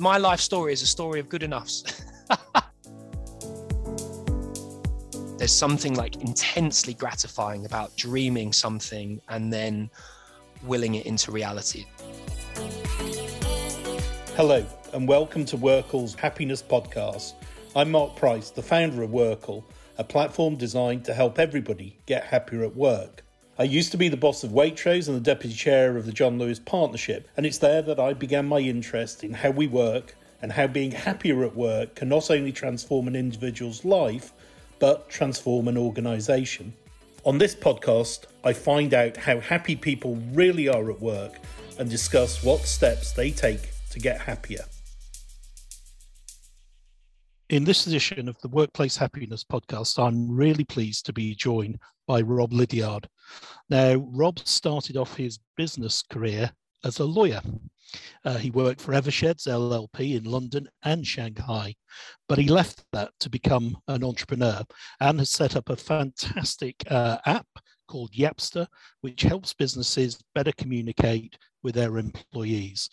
my life story is a story of good enoughs. There's something like intensely gratifying about dreaming something and then willing it into reality. Hello, and welcome to WorkL's Happiness Podcast. I'm Mark Price, the founder of WorkL, a platform designed to help everybody get happier at work. I used to be the boss of Waitrose and the deputy chair of the John Lewis Partnership, and it's there that I began my interest in how we work and how being happier at work can not only transform an individual's life, but transform an organisation. On this podcast, I find out how happy people really are at work and discuss what steps they take to get happier. In this edition of the Workplace Happiness Podcast, I'm really pleased to be joined by Rob Lydiard. Now, Rob started off his business career as a lawyer. Uh, he worked for Eversheds LLP in London and Shanghai, but he left that to become an entrepreneur and has set up a fantastic uh, app called Yapster, which helps businesses better communicate with their employees.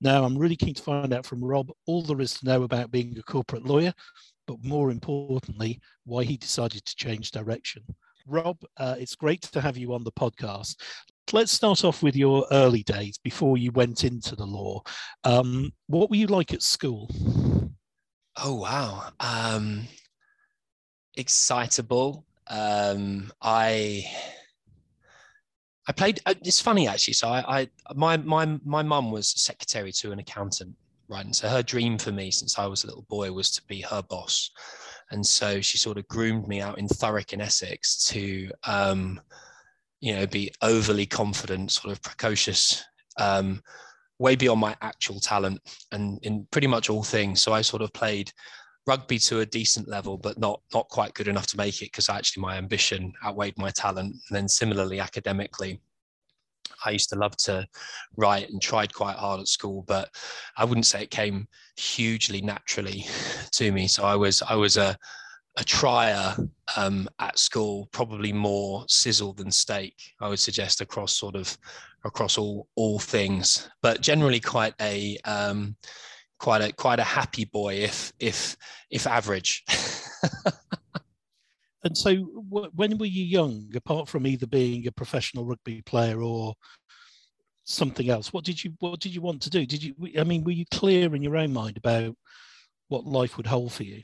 Now, I'm really keen to find out from Rob all there is to know about being a corporate lawyer, but more importantly, why he decided to change direction. Rob, uh, it's great to have you on the podcast. Let's start off with your early days before you went into the law. Um, what were you like at school? Oh, wow. Um, excitable. Um, I. I played. Uh, it's funny actually. So I, I my my my mum was secretary to an accountant, right? And so her dream for me since I was a little boy was to be her boss. And so she sort of groomed me out in Thurrock in Essex to, um, you know, be overly confident, sort of precocious, um, way beyond my actual talent and in pretty much all things. So I sort of played rugby to a decent level, but not not quite good enough to make it because actually my ambition outweighed my talent. And then similarly academically, I used to love to write and tried quite hard at school, but I wouldn't say it came hugely naturally to me. So I was I was a a trier um, at school, probably more sizzle than steak. I would suggest across sort of across all all things, but generally quite a um, quite a quite a happy boy, if if if average. And so, when were you young, apart from either being a professional rugby player or something else, what did you what did you want to do? Did you? I mean, were you clear in your own mind about what life would hold for you?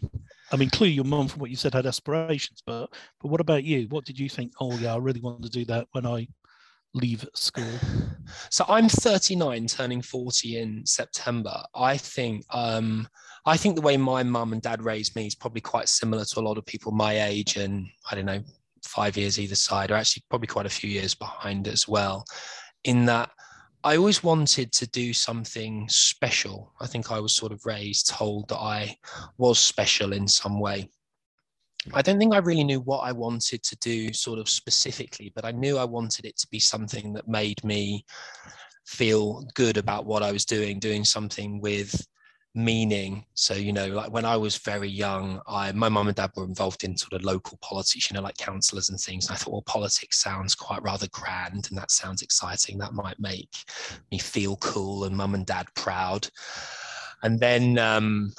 I mean, clearly your mum, from what you said, had aspirations, but but what about you? What did you think? Oh, yeah, I really want to do that when I leave school? So I'm 39, turning 40 in September. I think um, I think the way my mum and dad raised me is probably quite similar to a lot of people my age and I don't know five years either side, or actually probably quite a few years behind as well. In that I always wanted to do something special. I think I was sort of raised, told that I was special in some way. I don't think I really knew what I wanted to do sort of specifically, but I knew I wanted it to be something that made me feel good about what I was doing, doing something with meaning. So, you know, like when I was very young, I my mum and dad were involved in sort of local politics, you know, like councillors and things. And I thought, well, politics sounds quite rather grand and that sounds exciting. That might make me feel cool and mum and dad proud. And then um,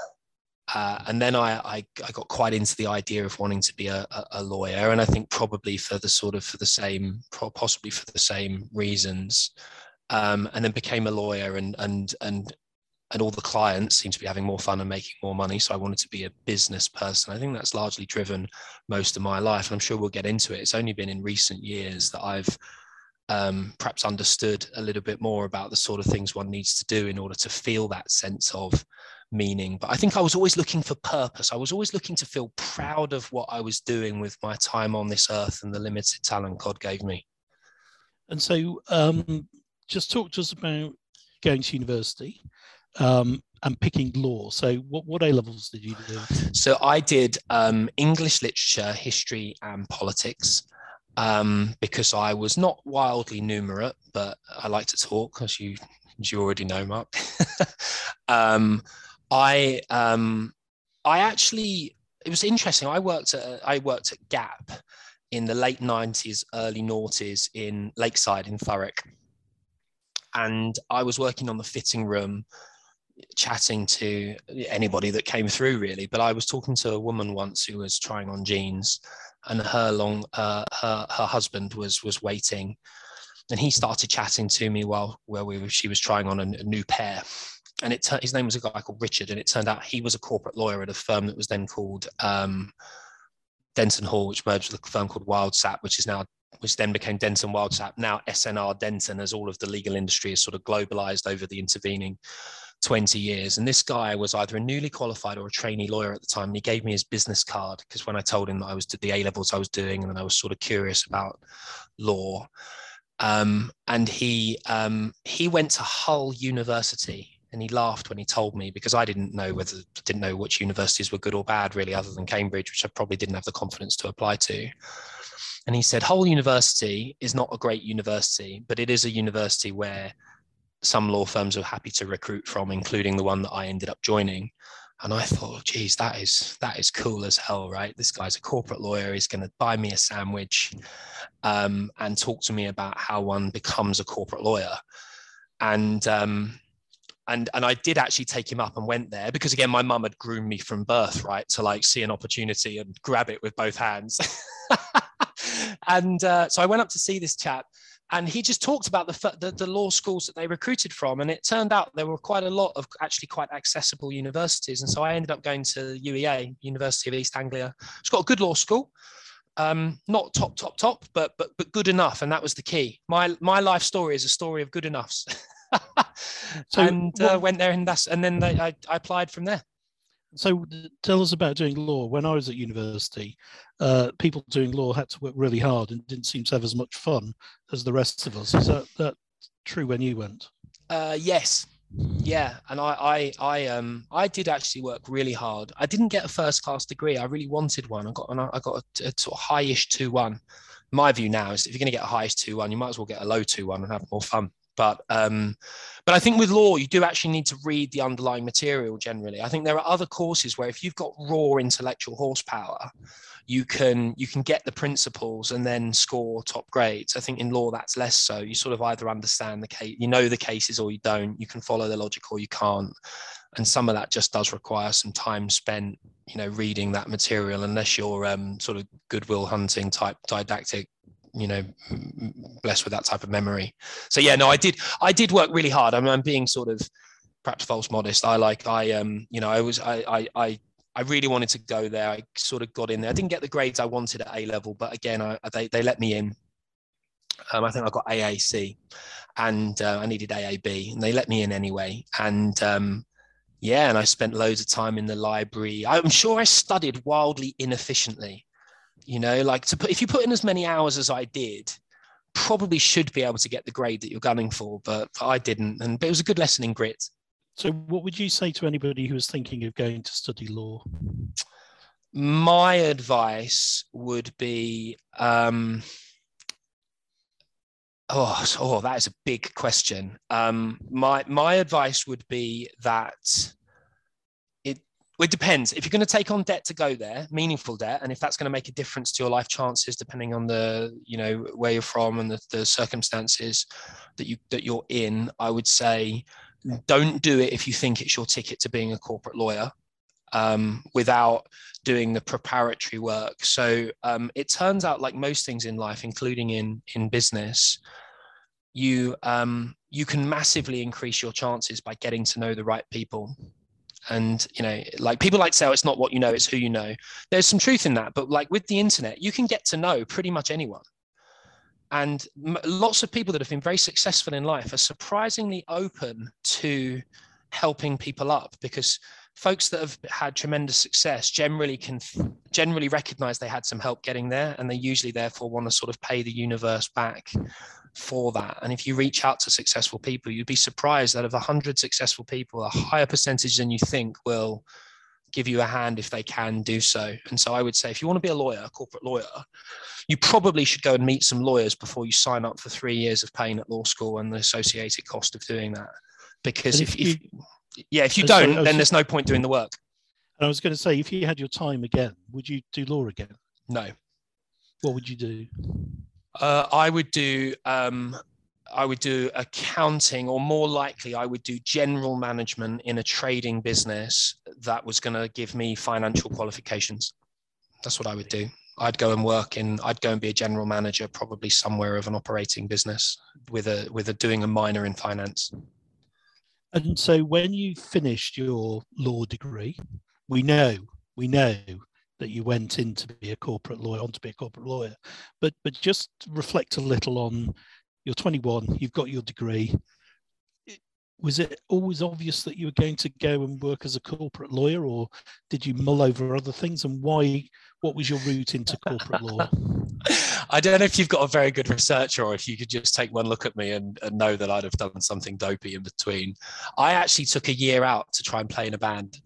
uh, and then I, I, I got quite into the idea of wanting to be a, a, lawyer, and I think probably for the sort of for the same, possibly for the same reasons, um, and then became a lawyer, and and and and all the clients seem to be having more fun and making more money. So I wanted to be a business person. I think that's largely driven most of my life, and I'm sure we'll get into it. It's only been in recent years that I've um, perhaps understood a little bit more about the sort of things one needs to do in order to feel that sense of meaning. But I think I was always looking for purpose. I was always looking to feel proud of what I was doing with my time on this earth and the limited talent God gave me. And so, um, just talk to us about going to university um, and picking law. So, what, what A levels did you do? So, I did um, English literature, history, and politics. Um, because I was not wildly numerate, but I like to talk, as you as you already know, Mark. um, I um, I actually it was interesting. I worked at I worked at Gap in the late nineties, early noughties in Lakeside in Thurrock, and I was working on the fitting room chatting to anybody that came through really. But i was talking to a woman once who was trying on jeans and her long uh, her her husband was was waiting. And he started chatting to me while where we were, she was trying on a, a new pair. And it his name was a guy called richard and it turned out he was a corporate lawyer at a firm that was then called um, denton hall which merged with a firm called Wilde Sapte which is now which then became denton Wilde Sapte now snr denton as all of the legal industry is sort of globalized over the intervening 20 years. And this guy was either a newly qualified or a trainee lawyer at the time. And he gave me his business card because when I told him that I was the A levels I was doing, and I was sort of curious about law. Um, and he um, he went to Hull University, and he laughed when he told me because I didn't know whether didn't know which universities were good or bad really, other than Cambridge, which I probably didn't have the confidence to apply to. And he said, Hull University is not a great university, but it is a university where some law firms were happy to recruit from, including the one that I ended up joining. And I thought, geez, that is that is cool as hell, right? This guy's a corporate lawyer. He's going to buy me a sandwich um, and talk to me about how one becomes a corporate lawyer. And um, and and I did actually take him up and went there because again, my mum had groomed me from birth, right, to like see an opportunity and grab it with both hands. and uh, so I went up to see this chap, and he just talked about the, the, the law schools that they recruited from and it turned out there were quite a lot of actually quite accessible universities. And so i ended up going to uea university of east anglia. It's got a good law school. Um, not top top top but but but good enough and that was the key. My my life story is a story of good enoughs. So and uh, went there and that's and then they, I, I applied from there so tell us about doing law. When I was at university, uh, people doing law had to work really hard and didn't seem to have as much fun as the rest of us. Is that, that true when you went? Uh, yes. Yeah, and I, I, I, um, I did actually work really hard. I didn't get a first class degree. I really wanted one. I got, an, I got a, a sort of highish two one. My view now is if you're going to get a highish two one, you might as well get a low two one and have more fun. But um, but I think with law, you do actually need to read the underlying material generally. I think there are other courses where if you've got raw intellectual horsepower, you can you can get the principles and then score top grades. I think in law that's less so. You sort of either understand the case, you know the cases, or you don't. You can follow the logic or you can't. And some of that just does require some time spent, you know, reading that material. Unless you're um, sort of Good Will Hunting type didactic you know blessed with that type of memory. So yeah no i did i did work really hard. I mean i'm being sort of perhaps false modest. I like i um you know i was i i i, I really wanted to go there. I sort of got in there. I didn't get the grades i wanted at a level but again I, they, they let me in. Um, i think i got aac and uh, i needed aab and they let me in anyway. And um yeah and i spent loads of time in the library. I'm sure i studied wildly inefficiently you know like to put if you put in as many hours as i did probably should be able to get the grade that you're gunning for but i didn't and but it was a good lesson in grit. So what would you say to anybody who was thinking of going to study law? My advice would be um, oh, oh that is a big question. Um, my my advice would be that well, it depends. If you're going to take on debt to go there, meaningful debt, and if that's going to make a difference to your life chances, depending on the you know where you're from and the, the circumstances that you that you're in, I would say don't do it if you think it's your ticket to being a corporate lawyer um, without doing the preparatory work. So um, it turns out, like most things in life, including in in business, you um, you can massively increase your chances by getting to know the right people and you know like people like to say oh, it's not what you know it's who you know. There's some truth in that but like with the internet you can get to know pretty much anyone. And m- lots of people that have been very successful in life are surprisingly open to helping people up because folks that have had tremendous success generally can generally recognize they had some help getting there and they usually therefore want to sort of pay the universe back for that. And if you reach out to successful people, you'd be surprised that of 100 successful people, a higher percentage than you think will give you a hand if they can do so. And so I would say if you want to be a lawyer, a corporate lawyer, you probably should go and meet some lawyers before you sign up for three years of paying at law school and the associated cost of doing that. Because if, if, you, if, yeah, if you don't, then there's no point doing the work. And I was going to say, if you had your time again, would you do law again? No. What would you do? Uh, I would do um, I would do accounting, or more likely, I would do general management in a trading business that was going to give me financial qualifications. That's what I would do. I'd go and work in. I'd go and be a general manager, probably somewhere of an operating business with a with a doing a minor in finance. And so, when you finished your law degree, we know we know that you went in to be a corporate lawyer, on to be a corporate lawyer, but but just reflect a little on you're 21, you've got your degree. Was it always obvious that you were going to go and work as a corporate lawyer, or did you mull over other things? And why? What was your route into corporate law? I don't know if you've got a very good researcher or if you could just take one look at me and, and know that I'd have done something dopey in between. I actually took a year out to try and play in a band.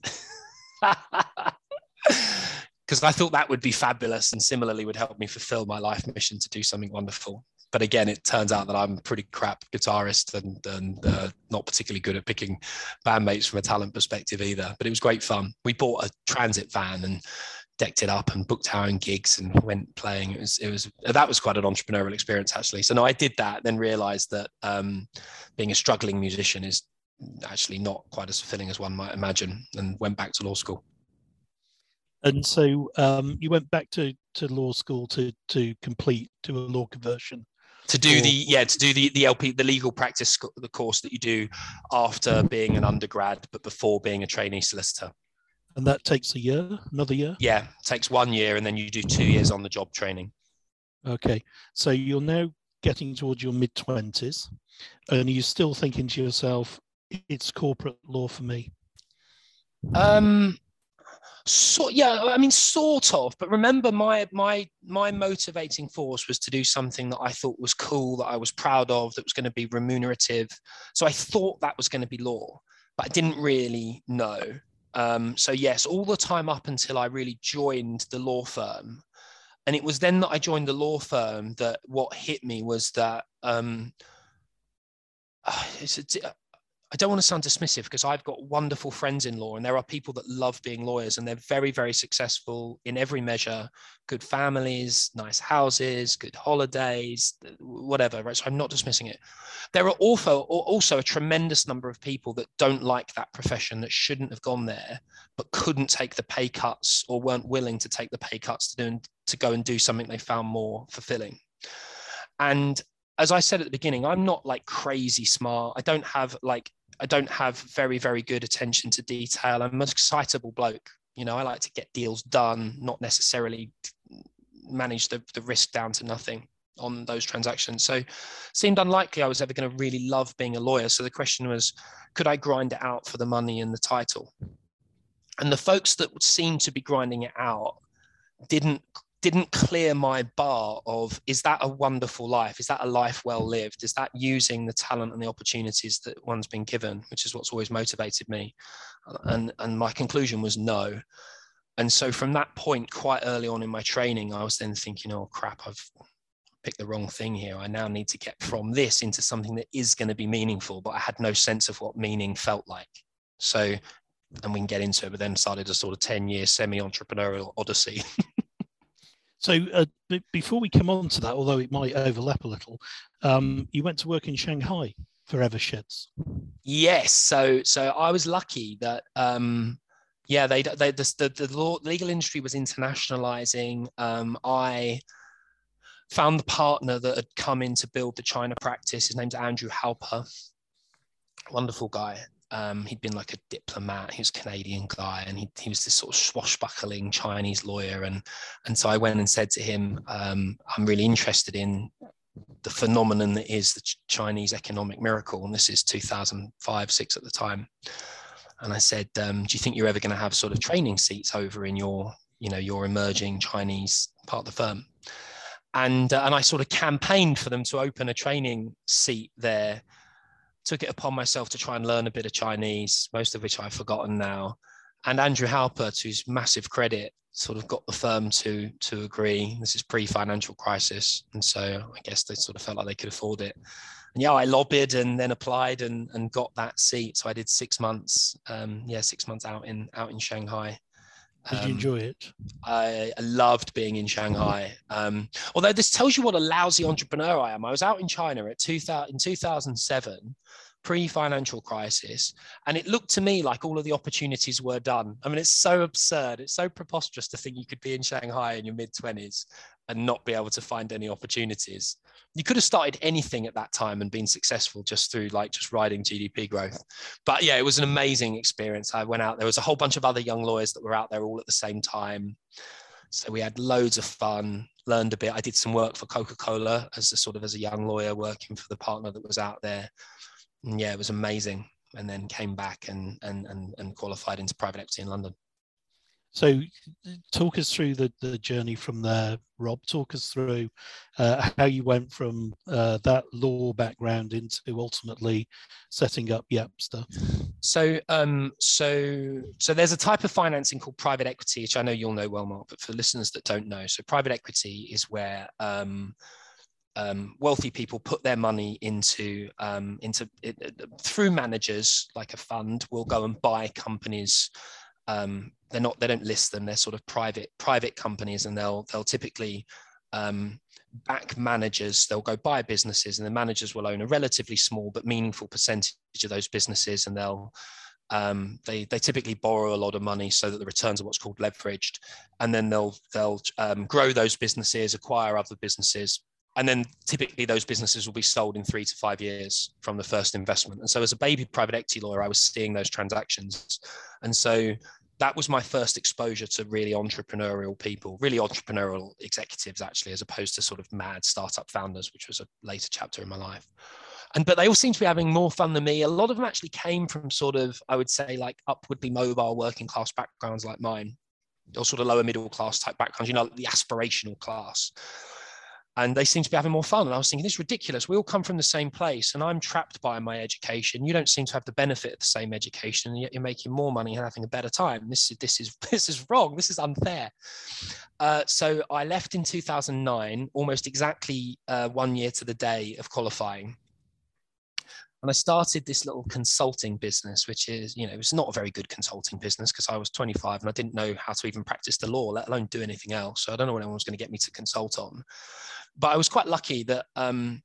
because I thought that would be fabulous and similarly would help me fulfill my life mission to do something wonderful but again, it turns out that I'm a pretty crap guitarist and, and uh, not particularly good at picking bandmates from a talent perspective either. But it was great fun. We bought a transit van and decked it up and booked our own gigs and went playing. It was it was that was quite an entrepreneurial experience actually. So no, I did that, then realised that um, being a struggling musician is actually not quite as fulfilling as one might imagine, and went back to law school. And so um, you went back to, to law school to to complete to a law conversion to do or, the yeah to do the the LP the legal practice the course that you do after being an undergrad but before being a trainee solicitor. And that takes a year, another year. Yeah, takes one year, and then you do two years on the job training. Okay, so you're now getting towards your mid twenties, and you're still thinking to yourself, "It's corporate law for me." Um, so yeah i mean sort of but remember my my my motivating force was to do something that i thought was cool that i was proud of that was going to be remunerative. So i thought that was going to be law but i didn't really know. Um, so yes all the time up until i really joined the law firm and it was then that i joined the law firm that what hit me was that um, it's a, I don't want to sound dismissive because I've got wonderful friends in law and there are people that love being lawyers and they're very, very successful in every measure good families, nice houses, good holidays, whatever. Right. So I'm not dismissing it. There are also, also a tremendous number of people that don't like that profession that shouldn't have gone there, but couldn't take the pay cuts or weren't willing to take the pay cuts to, do, to go and do something they found more fulfilling. And as I said at the beginning, I'm not like crazy smart. I don't have like I don't have very, very good attention to detail. I'm an excitable bloke. You know, I like to get deals done, not necessarily manage the, the risk down to nothing on those transactions. So seemed unlikely I was ever going to really love being a lawyer. So the question was, could I grind it out for the money and the title? And the folks that seemed to be grinding it out didn't didn't clear my bar of is that a wonderful life? Is that a life well lived? Is that using the talent and the opportunities that one's been given? Which is what's always motivated me. And and my conclusion was no. And so from that point quite early on in my training i was then thinking oh crap i've picked the wrong thing here. I now need to get from this into something that is going to be meaningful. But i had no sense of what meaning felt like. So and we can get into it but then started a sort of 10 year semi entrepreneurial odyssey So uh, b- before we come on to that, although it might overlap a little, um, you went to work in Shanghai for Eversheds. Yes. So so I was lucky that um, yeah they, they the, the, the law, legal industry was internationalizing. Um, I found the partner that had come in to build the China practice. His name's Andrew Halper. Wonderful guy um, he'd been like a diplomat. He was a Canadian guy, and he, he was this sort of swashbuckling Chinese lawyer. And and so I went and said to him, um, "I'm really interested in the phenomenon that is the Chinese economic miracle." And this is 2005, six at the time. And I said, um, "Do you think you're ever going to have sort of training seats over in your, you know, your emerging Chinese part of the firm?" And uh, and I sort of campaigned for them to open a training seat there took it upon myself to try and learn a bit of Chinese, most of which I've forgotten now. And Andrew Halper, his massive credit, sort of got the firm to to agree. This is pre-financial crisis, and so I guess they sort of felt like they could afford it. And yeah, I lobbied and then applied and and got that seat. So I did six months, um, yeah, six months out in out in Shanghai, Did um, you enjoy it? I, I loved being in Shanghai. Um, although this tells you what a lousy entrepreneur I am. I was out in China at 2000, in 2007 pre-financial crisis and it looked to me like all of the opportunities were done. I mean it's so absurd. It's so preposterous to think you could be in shanghai in your mid-20s and not be able to find any opportunities. You could have started anything at that time and been successful just through like just riding gdp growth. But yeah it was an amazing experience. I went out there was a whole bunch of other young lawyers that were out there all at the same time. So we had loads of fun learned a bit. I did some work for coca-cola as a sort of as a young lawyer working for the partner that was out there yeah, it was amazing. And then came back and and and, and qualified into private equity in London. So, talk us through the, the journey from there, Rob. Talk us through uh, how you went from uh, that law background into ultimately setting up Yapster. So, um, so, so there's a type of financing called private equity, which I know you'll know well, Mark. But for listeners that don't know, so private equity is where um, um, wealthy people put their money into um, into it, through managers like a fund will go and buy companies. Um, they're not they don't list them. They're sort of private private companies and they'll they'll typically um, back managers. They'll go buy businesses and the managers will own a relatively small but meaningful percentage of those businesses and they'll um, they they typically borrow a lot of money so that the returns are what's called leveraged, and then they'll they'll um, grow those businesses, acquire other businesses, and then typically those businesses will be sold in three to five years from the first investment. And so, as a baby private equity lawyer, I was seeing those transactions, and so that was my first exposure to really entrepreneurial people, really entrepreneurial executives, actually, as opposed to sort of mad startup founders, which was a later chapter in my life. And but they all seem to be having more fun than me. A lot of them actually came from sort of, I would say, like upwardly mobile working class backgrounds like mine, or sort of lower middle class type backgrounds, you know, the aspirational class and they seem to be having more fun. And I was thinking, this is ridiculous. We all come from the same place, and I'm trapped by my education. You don't seem to have the benefit of the same education, and yet you're making more money and having a better time. This is this is this is wrong. This is unfair. Uh, so I left in 2009, almost exactly uh, one year to the day of qualifying. And I started this little consulting business, which is, you know, it's not a very good consulting business because I was 25 and I didn't know how to even practice the law, let alone do anything else. So I don't know what anyone was going to get me to consult on. But I was quite lucky that um,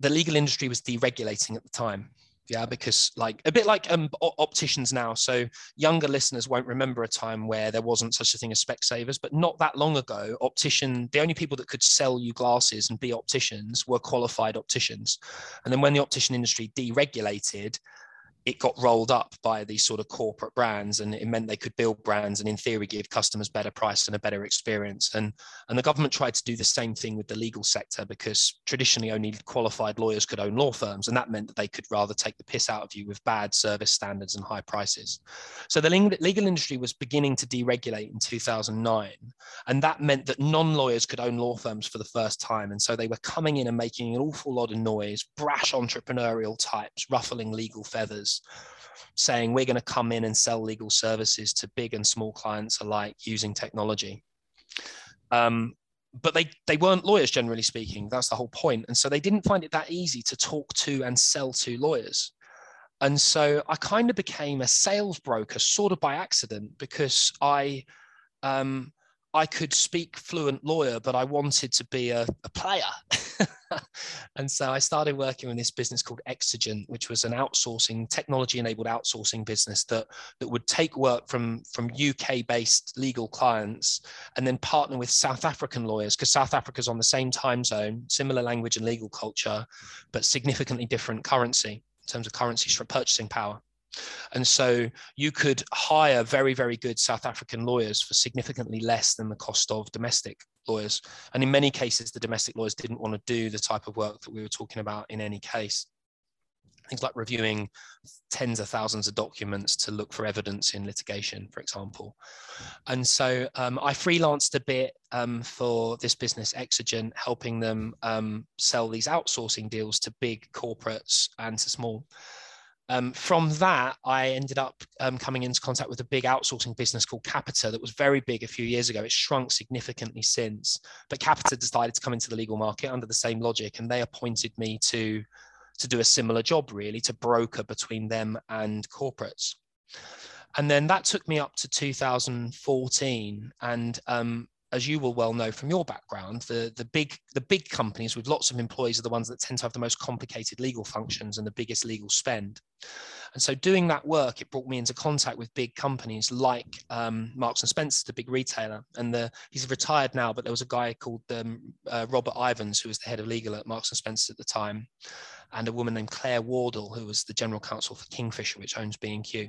the legal industry was deregulating at the time. Yeah, because like a bit like um, opticians now. So younger listeners won't remember a time where there wasn't such a thing as Specsavers, but not that long ago, optician, the only people that could sell you glasses and be opticians were qualified opticians. And then when the optician industry deregulated, it got rolled up by these sort of corporate brands and it meant they could build brands and in theory give customers better price and a better experience. And and the government tried to do the same thing with the legal sector because traditionally only qualified lawyers could own law firms and that meant that they could rather take the piss out of you with bad service standards and high prices. So the legal industry was beginning to deregulate in 2009 and that meant that non-lawyers could own law firms for the first time. And so they were coming in and making an awful lot of noise brash entrepreneurial types ruffling legal feathers saying we're going to come in and sell legal services to big and small clients alike using technology. Um, but they they weren't lawyers generally speaking. That's the whole point. And so they didn't find it that easy to talk to and sell to lawyers. And so I kind of became a sales broker, sort of by accident, because I um, I could speak fluent lawyer, but I wanted to be a, a player. and so I started working in this business called Exigent, which was an outsourcing, technology-enabled outsourcing business that, that would take work from, from UK-based legal clients and then partner with South African lawyers, because South Africa's on the same time zone, similar language and legal culture, but significantly different currency in terms of currency for purchasing power. And so you could hire very, very good South African lawyers for significantly less than the cost of domestic lawyers. And in many cases, the domestic lawyers didn't want to do the type of work that we were talking about in any case. Things like reviewing tens of thousands of documents to look for evidence in litigation, for example. And so um, I freelanced a bit um, for this business, Exigent, helping them um, sell these outsourcing deals to big corporates and to small. Um, from that, I ended up um, coming into contact with a big outsourcing business called Capita that was very big a few years ago. It's shrunk significantly since, but Capita decided to come into the legal market under the same logic, and they appointed me to to do a similar job, really, to broker between them and corporates. And then that took me up to 2014. And um, as you will well know from your background, the, the big the big companies with lots of employees are the ones that tend to have the most complicated legal functions and the biggest legal spend. And so doing that work, it brought me into contact with big companies like um, Marks and Spencer, the big retailer. And the, he's retired now, but there was a guy called um, uh, Robert Ivans, who was the head of legal at Marks and Spencer at the time, and a woman named Claire Wardle, who was the general counsel for Kingfisher, which owns B&Q.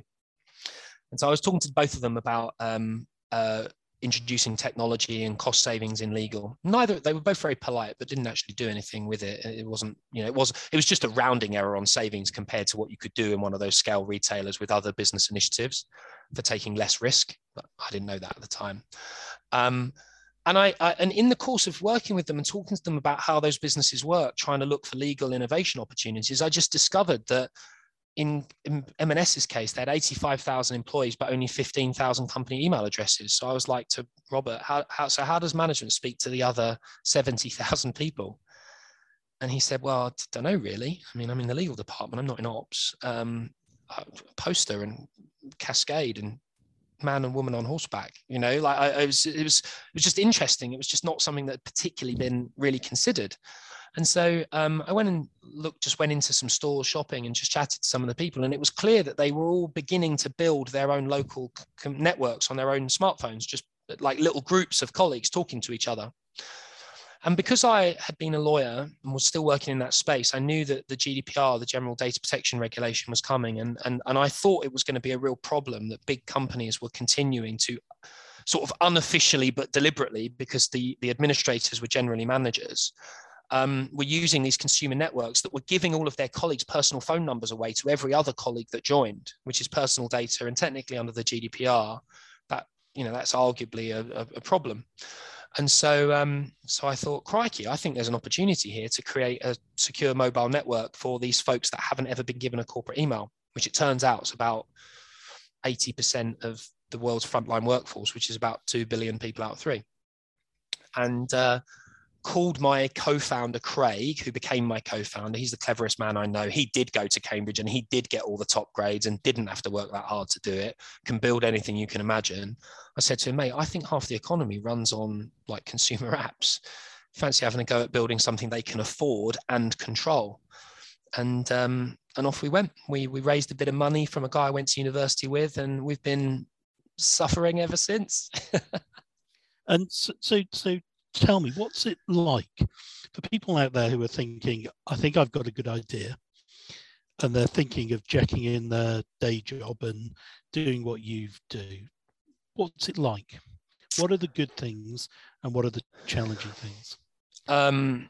And so I was talking to both of them about um, uh, introducing technology and cost savings in legal. Neither they were both very polite, but didn't actually do anything with it. It wasn't, you know, it was it was just a rounding error on savings compared to what you could do in one of those scale retailers with other business initiatives for taking less risk. But I didn't know that at the time. Um, and I, I, and in the course of working with them and talking to them about how those businesses work, trying to look for legal innovation opportunities, I just discovered that in, in M&S's case, they had 85,000 employees, but only 15,000 company email addresses. So I was like to Robert, how, how so how does management speak to the other 70,000 people? And he said, well, I don't know really. I mean, I'm in the legal department. I'm not in ops. Um, poster and cascade and man and woman on horseback. You know, like I, I was, it was, it was just interesting. It was just not something that had particularly been really considered. And so um, I went and looked, just went into some stores shopping and just chatted to some of the people. And it was clear that they were all beginning to build their own local networks on their own smartphones, just like little groups of colleagues talking to each other. And because I had been a lawyer and was still working in that space, I knew that the GDPR, the General Data Protection Regulation, was coming. And, and, and I thought it was going to be a real problem that big companies were continuing to sort of unofficially but deliberately, because the, the administrators were generally managers, um, were using these consumer networks that were giving all of their colleagues' personal phone numbers away to every other colleague that joined, which is personal data, and technically under the GDPR, that you know that's arguably a, a problem. And so, um, so I thought, crikey, I think there's an opportunity here to create a secure mobile network for these folks that haven't ever been given a corporate email, which it turns out is about 80% of the world's frontline workforce, which is about 2 billion people out of three. And uh, called my co-founder Craig, who became my co-founder. He's the cleverest man I know. He did go to Cambridge and he did get all the top grades and didn't have to work that hard to do it. Can build anything you can imagine. I said to him, mate, I think half the economy runs on like consumer apps. Fancy having a go at building something they can afford and control. And um, and off we went. We we raised a bit of money from a guy I went to university with, and we've been suffering ever since. and so, so so tell me, what's it like for people out there who are thinking, I think I've got a good idea, and they're thinking of checking in their day job and doing what you do? What's it like? What are the good things and what are the challenging things? Um,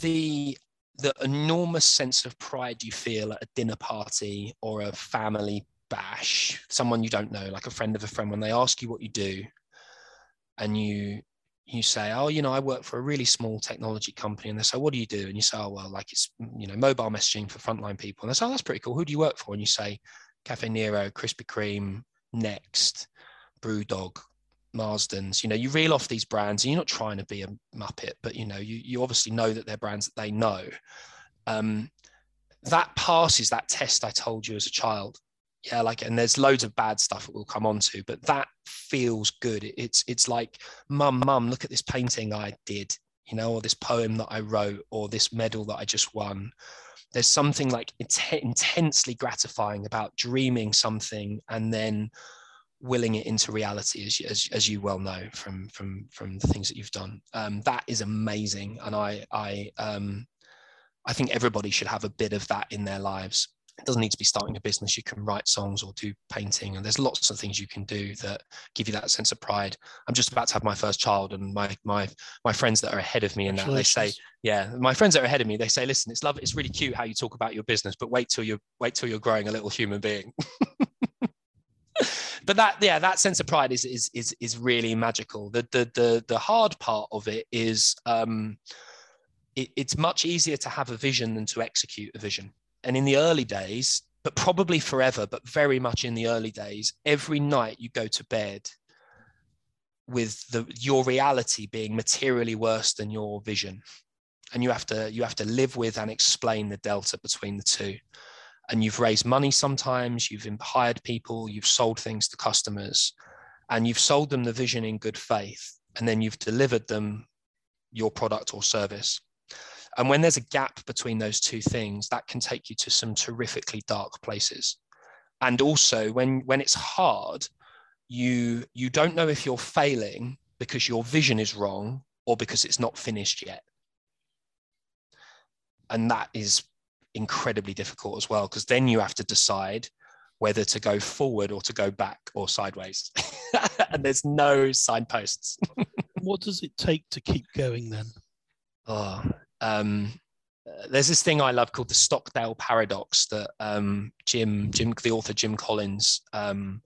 the the enormous sense of pride you feel at a dinner party or a family bash, someone you don't know, like a friend of a friend, when they ask you what you do, and you you say, oh, you know, I work for a really small technology company. And they say, what do you do? And you say, oh, well, like it's, you know, mobile messaging for frontline people. And they say, oh, that's pretty cool. Who do you work for? And you say, Caffè Nero, Krispy Kreme, Next, Brewdog, Marston's. You know, you reel off these brands and you're not trying to be a muppet, but, you know, you, you obviously know that they're brands that they know. Um, that passes that test I told you as a child yeah like and there's loads of bad stuff that we'll come on to but that feels good. It's it's like mum mum look at this painting i did you know or this poem that i wrote or this medal that i just won. There's something like int- intensely gratifying about dreaming something and then willing it into reality as, as, as you well know from from from the things that you've done. Um, that is amazing and i i um i think everybody should have a bit of that in their lives it doesn't need to be starting a business. You can write songs or do painting, and there's lots of things you can do that give you that sense of pride. I'm just about to have my first child, and my my my friends that are ahead of me in that they say, yeah, my friends that are ahead of me, they say, listen, it's love, it's really cute how you talk about your business, but wait till you're wait till you're growing a little human being. but that yeah that sense of pride is is is, is really magical the, the the the hard part of it is um it, it's much easier to have a vision than to execute a vision and in the early days, but probably forever, but very much in the early days, every night you go to bed with the your reality being materially worse than your vision and you have to you have to live with and explain the delta between the two and you've raised money sometimes, you've hired people, you've sold things to customers, and you've sold them the vision in good faith, and then you've delivered them your product or service. And when there's a gap between those two things, that can take you to some terrifically dark places. And also when when it's hard, you you don't know if you're failing because your vision is wrong or because it's not finished yet. And that is incredibly difficult as well, because then you have to decide whether to go forward or to go back or sideways. and there's no signposts. what does it take to keep going then? Oh, um, there's this thing I love called the Stockdale paradox that um, Jim, Jim, the author Jim Collins um,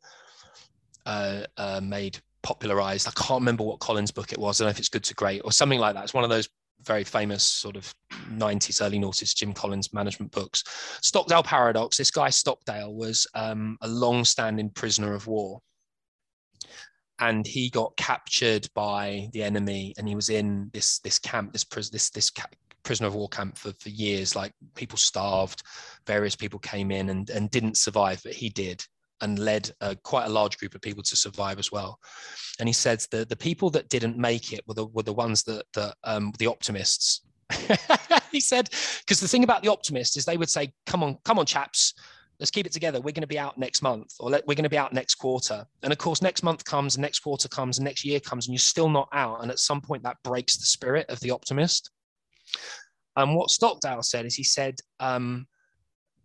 uh, uh, made popularized. I can't remember what Collins book it was. I don't know if it's Good to Great or something like that. It's one of those very famous sort of 90s, early noughties Jim Collins management books. Stockdale paradox. This guy Stockdale was um, a long-standing prisoner of war and he got captured by the enemy and he was in this this camp this this this prisoner of war camp for, for years. Like people starved various people came in and, and didn't survive but he did and led quite a large group of people to survive as well. And he said the, the people that didn't make it were the, were the ones that, that um, the optimists. He said because the thing about the optimists is they would say come on come on chaps let's keep it together. We're going to be out next month, or let, we're going to be out next quarter. And of course, next month comes, next quarter comes, next year comes, and you're still not out. And at some point, that breaks the spirit of the optimist. And what Stockdale said is he said, um,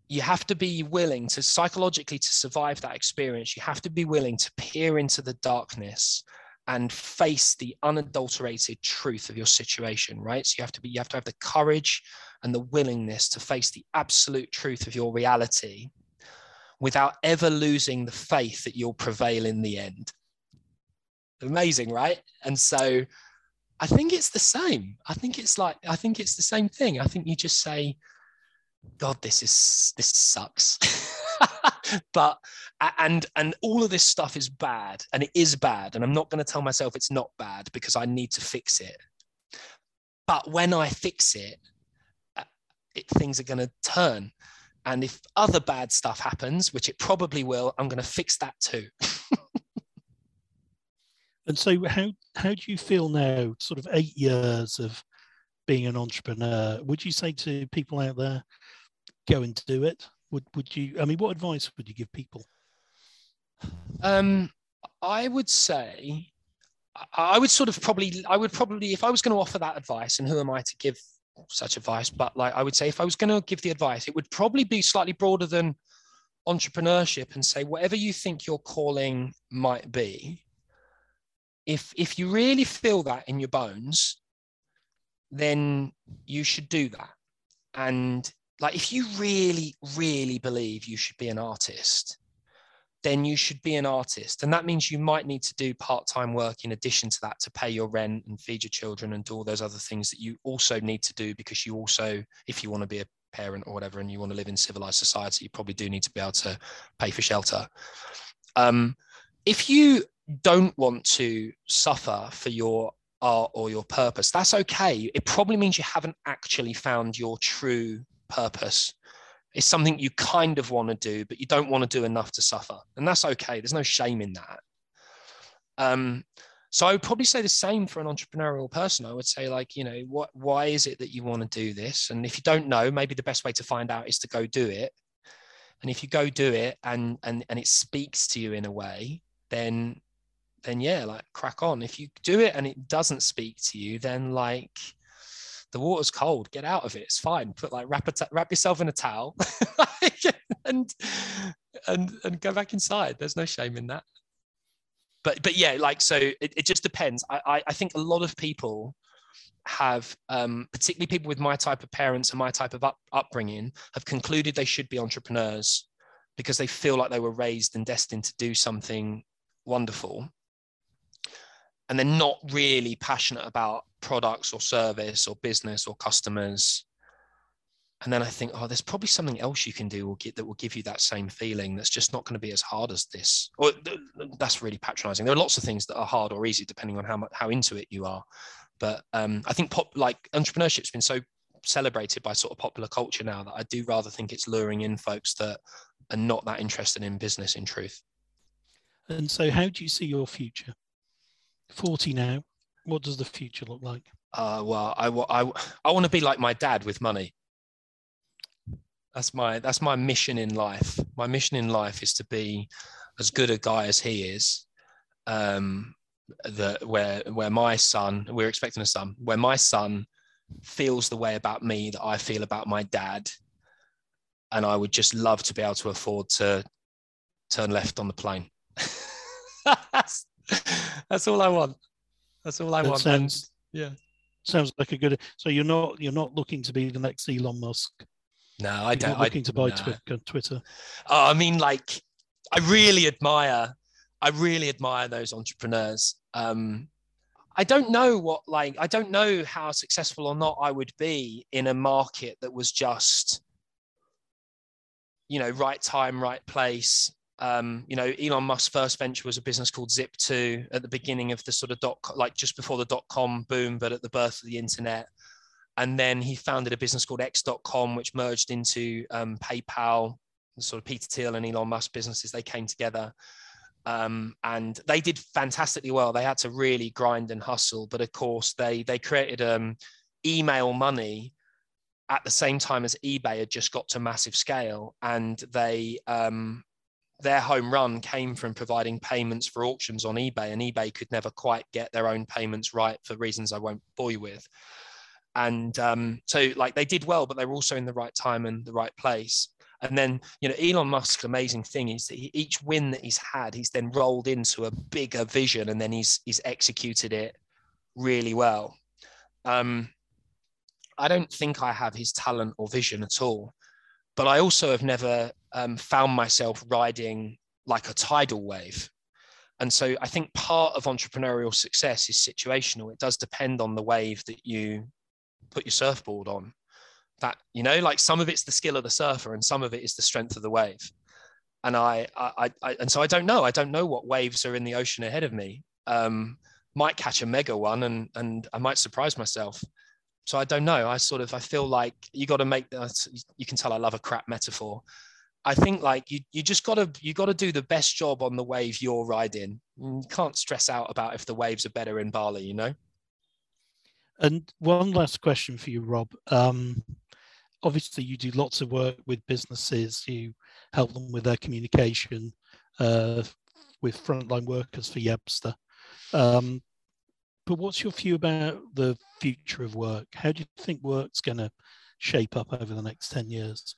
you have to be willing to psychologically to survive that experience. You have to be willing to peer into the darkness and face the unadulterated truth of your situation right so you have to be you have to have the courage and the willingness to face the absolute truth of your reality without ever losing the faith that you'll prevail in the end. Amazing, right? And so I think it's the same. I think it's like, I think it's the same thing. I think you just say, God, this is, this sucks. but, and, and all of this stuff is bad and it is bad. And I'm not going to tell myself it's not bad because I need to fix it. But when I fix it, uh, it things are going to turn and if other bad stuff happens, which it probably will, I'm going to fix that too. and so, how how do you feel now? Sort of eight years of being an entrepreneur. Would you say to people out there, go and do it? Would would you? I mean, what advice would you give people? Um, I would say I would sort of probably, I would probably, if I was going to offer that advice, and who am I to give such advice, but like I would say, if I was going to give the advice, it would probably be slightly broader than entrepreneurship and say whatever you think your calling might be. If if you really feel that in your bones, then you should do that. And like if you really, really believe you should be an artist, then you should be an artist. And that means you might need to do part time work in addition to that to pay your rent and feed your children and do all those other things that you also need to do because you also, if you want to be a parent or whatever and you want to live in civilized society, you probably do need to be able to pay for shelter. Um, if you don't want to suffer for your art or your purpose, that's okay. It probably means you haven't actually found your true purpose it's something you kind of want to do, but you don't want to do enough to suffer. And that's okay. There's no shame in that. Um, so I would probably say the same for an entrepreneurial person. I would say, like, you know, what why is it that you want to do this? And if you don't know, maybe the best way to find out is to go do it. And if you go do it and and and it speaks to you in a way, then then yeah, like crack on. If you do it and it doesn't speak to you, then like the water's cold get out of it it's fine. Put like wrap, wrap yourself in a towel and and and go back inside. There's no shame in that. But but yeah like so it, it just depends. I, I think a lot of people have um, particularly people with my type of parents and my type of up, upbringing have concluded they should be entrepreneurs because they feel like they were raised and destined to do something wonderful and they're not really passionate about products or service or business or customers and then i think oh there's probably something else you can do will get, that will give you that same feeling that's just not going to be as hard as this or that's really patronizing there are lots of things that are hard or easy depending on how much how into it you are but um, i think pop like entrepreneurship's been so celebrated by sort of popular culture now that I do rather think it's luring in folks that are not that interested in business in truth. And so, how do you see your future? 40 now. What does the future look like? Uh, well, I, I, I want to be like my dad with money. That's my that's my mission in life. My mission in life is to be as good a guy as he is. Um, that where where my son, we're expecting a son, where my son feels the way about me that I feel about my dad, and I would just love to be able to afford to turn left on the plane. that's all I want. That's all I that want. Sounds, yeah. Sounds like a good. So you're not you're not looking to be the next Elon Musk. No, I you're don't. looking I, to buy no. Twitter. Oh, I mean, like, I really admire. I really admire those entrepreneurs. Um, I don't know what like I don't know how successful or not I would be in a market that was just you know right time right place um, you know, Elon Musk's first venture was a business called Zip2 at the beginning of the sort of dot, like just before the dot com boom, but at the birth of the internet. And then he founded a business called X.com, which merged into um, PayPal. Sort of Peter Thiel and Elon Musk businesses, they came together. Um, and they did fantastically well. They had to really grind and hustle, but of course, they they created um, email money at the same time as eBay had just got to massive scale, and they um, their home run came from providing payments for auctions on eBay, and eBay could never quite get their own payments right for reasons I won't bore you with. And um, so, like, they did well, but they were also in the right time and the right place. And then, you know, Elon Musk's amazing thing is that he, each win that he's had, he's then rolled into a bigger vision, and then he's he's executed it really well. Um, I don't think I have his talent or vision at all, but I also have never um, found myself riding like a tidal wave. And so I think part of entrepreneurial success is situational. It does depend on the wave that you put your surfboard on. That, you know, like some of it's the skill of the surfer and some of it is the strength of the wave. And I, I, I and so I don't know. I don't know what waves are in the ocean ahead of me. Um, might catch a mega one and and I might surprise myself so I don't know. I sort of I feel like you got to make that. You can tell I love a crap metaphor. I think like you you just got to you got to do the best job on the wave you're riding. You can't stress out about if the waves are better in Bali, you know. And one last question for you, Rob. Um, obviously, you do lots of work with businesses. You help them with their communication uh, with frontline workers for Yapster. Um, but what's your view about the future of work? How do you think work's going to shape up over the next 10 years?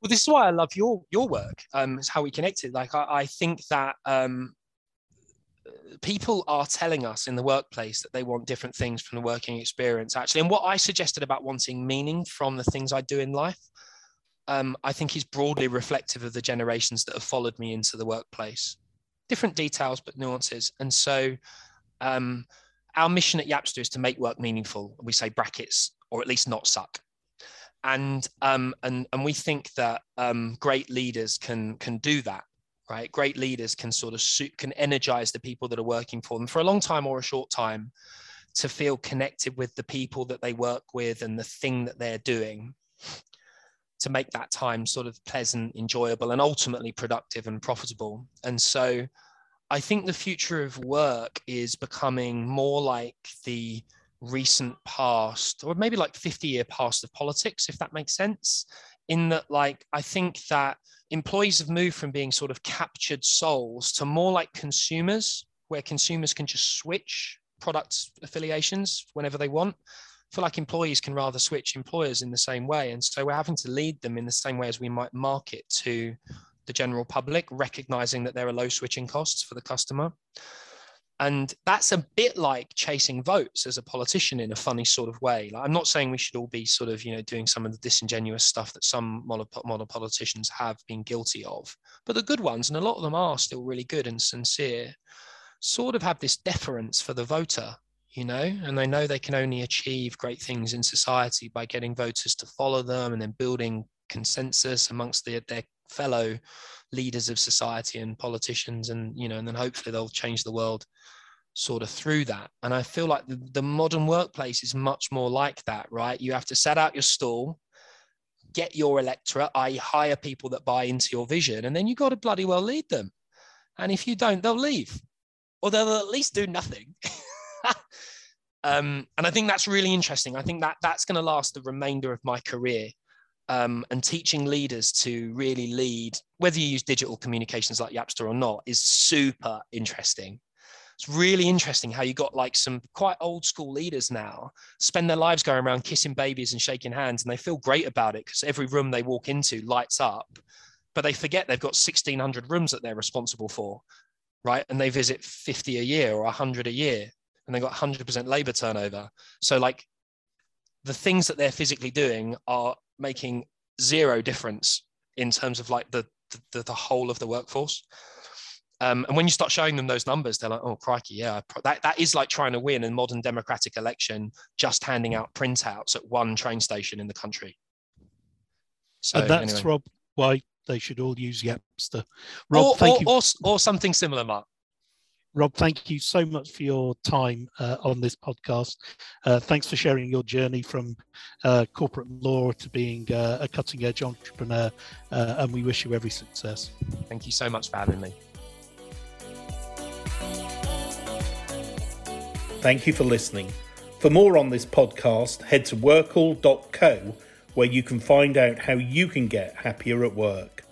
Well, this is why I love your your work. Um, it's how we connected. Like I, I think that um, people are telling us in the workplace that they want different things from the working experience, actually. And what I suggested about wanting meaning from the things I do in life, um, I think is broadly reflective of the generations that have followed me into the workplace. Different details, but nuances. And so, um, our mission at Yapster is to make work meaningful. We say brackets, or at least not suck. And um, and and we think that um, great leaders can can do that, right? Great leaders can sort of suit, can energize the people that are working for them for a long time or a short time, to feel connected with the people that they work with and the thing that they're doing, to make that time sort of pleasant, enjoyable, and ultimately productive and profitable. And so I think the future of work is becoming more like the recent past, or maybe like 50 year past of politics, if that makes sense. In that, like, I think that employees have moved from being sort of captured souls to more like consumers, where consumers can just switch product affiliations whenever they want. I feel like employees can rather switch employers in the same way. And so we're having to lead them in the same way as we might market to the general public, recognizing that there are low switching costs for the customer. And that's a bit like chasing votes as a politician in a funny sort of way. Like, I'm not saying we should all be sort of, you know, doing some of the disingenuous stuff that some model, politicians have been guilty of. But the good ones, and a lot of them are still really good and sincere, sort of have this deference for the voter, you know, and they know they can only achieve great things in society by getting voters to follow them and then building consensus amongst the, their fellow leaders of society and politicians and you know and then hopefully they'll change the world sort of through that. And I feel like the, the modern workplace is much more like that, right? You have to set out your stall, get your electorate, i hire people that buy into your vision, and then you got to bloody well lead them. And if you don't, they'll leave, or they'll at least do nothing. um, and I think that's really interesting. I think that that's going to last the remainder of my career. Um, and teaching leaders to really lead, whether you use digital communications like Yapster or not, is super interesting. It's really interesting how you got like some quite old school leaders now spend their lives going around kissing babies and shaking hands and they feel great about it because every room they walk into lights up but they forget they've got 1600 rooms that they're responsible for right? And they visit 50 a year or 100 a year and they've got 100% labor turnover. So like the things that they're physically doing are making zero difference in terms of like the the, the whole of the workforce um, and when you start showing them those numbers, they're like, "Oh, crikey, yeah, that, that is like trying to win a modern democratic election, just handing out printouts at one train station in the country." So and that's anyway. Rob why they should all use Yapster. Rob, or, thank or, you. Or, or something similar, Mark. Rob, thank you so much for your time uh, on this podcast. Uh, thanks for sharing your journey from uh, corporate law to being uh, a cutting edge entrepreneur, uh, and we wish you every success. Thank you so much for having me. Thank you for listening. For more on this podcast, head to workl.co where you can find out how you can get happier at work.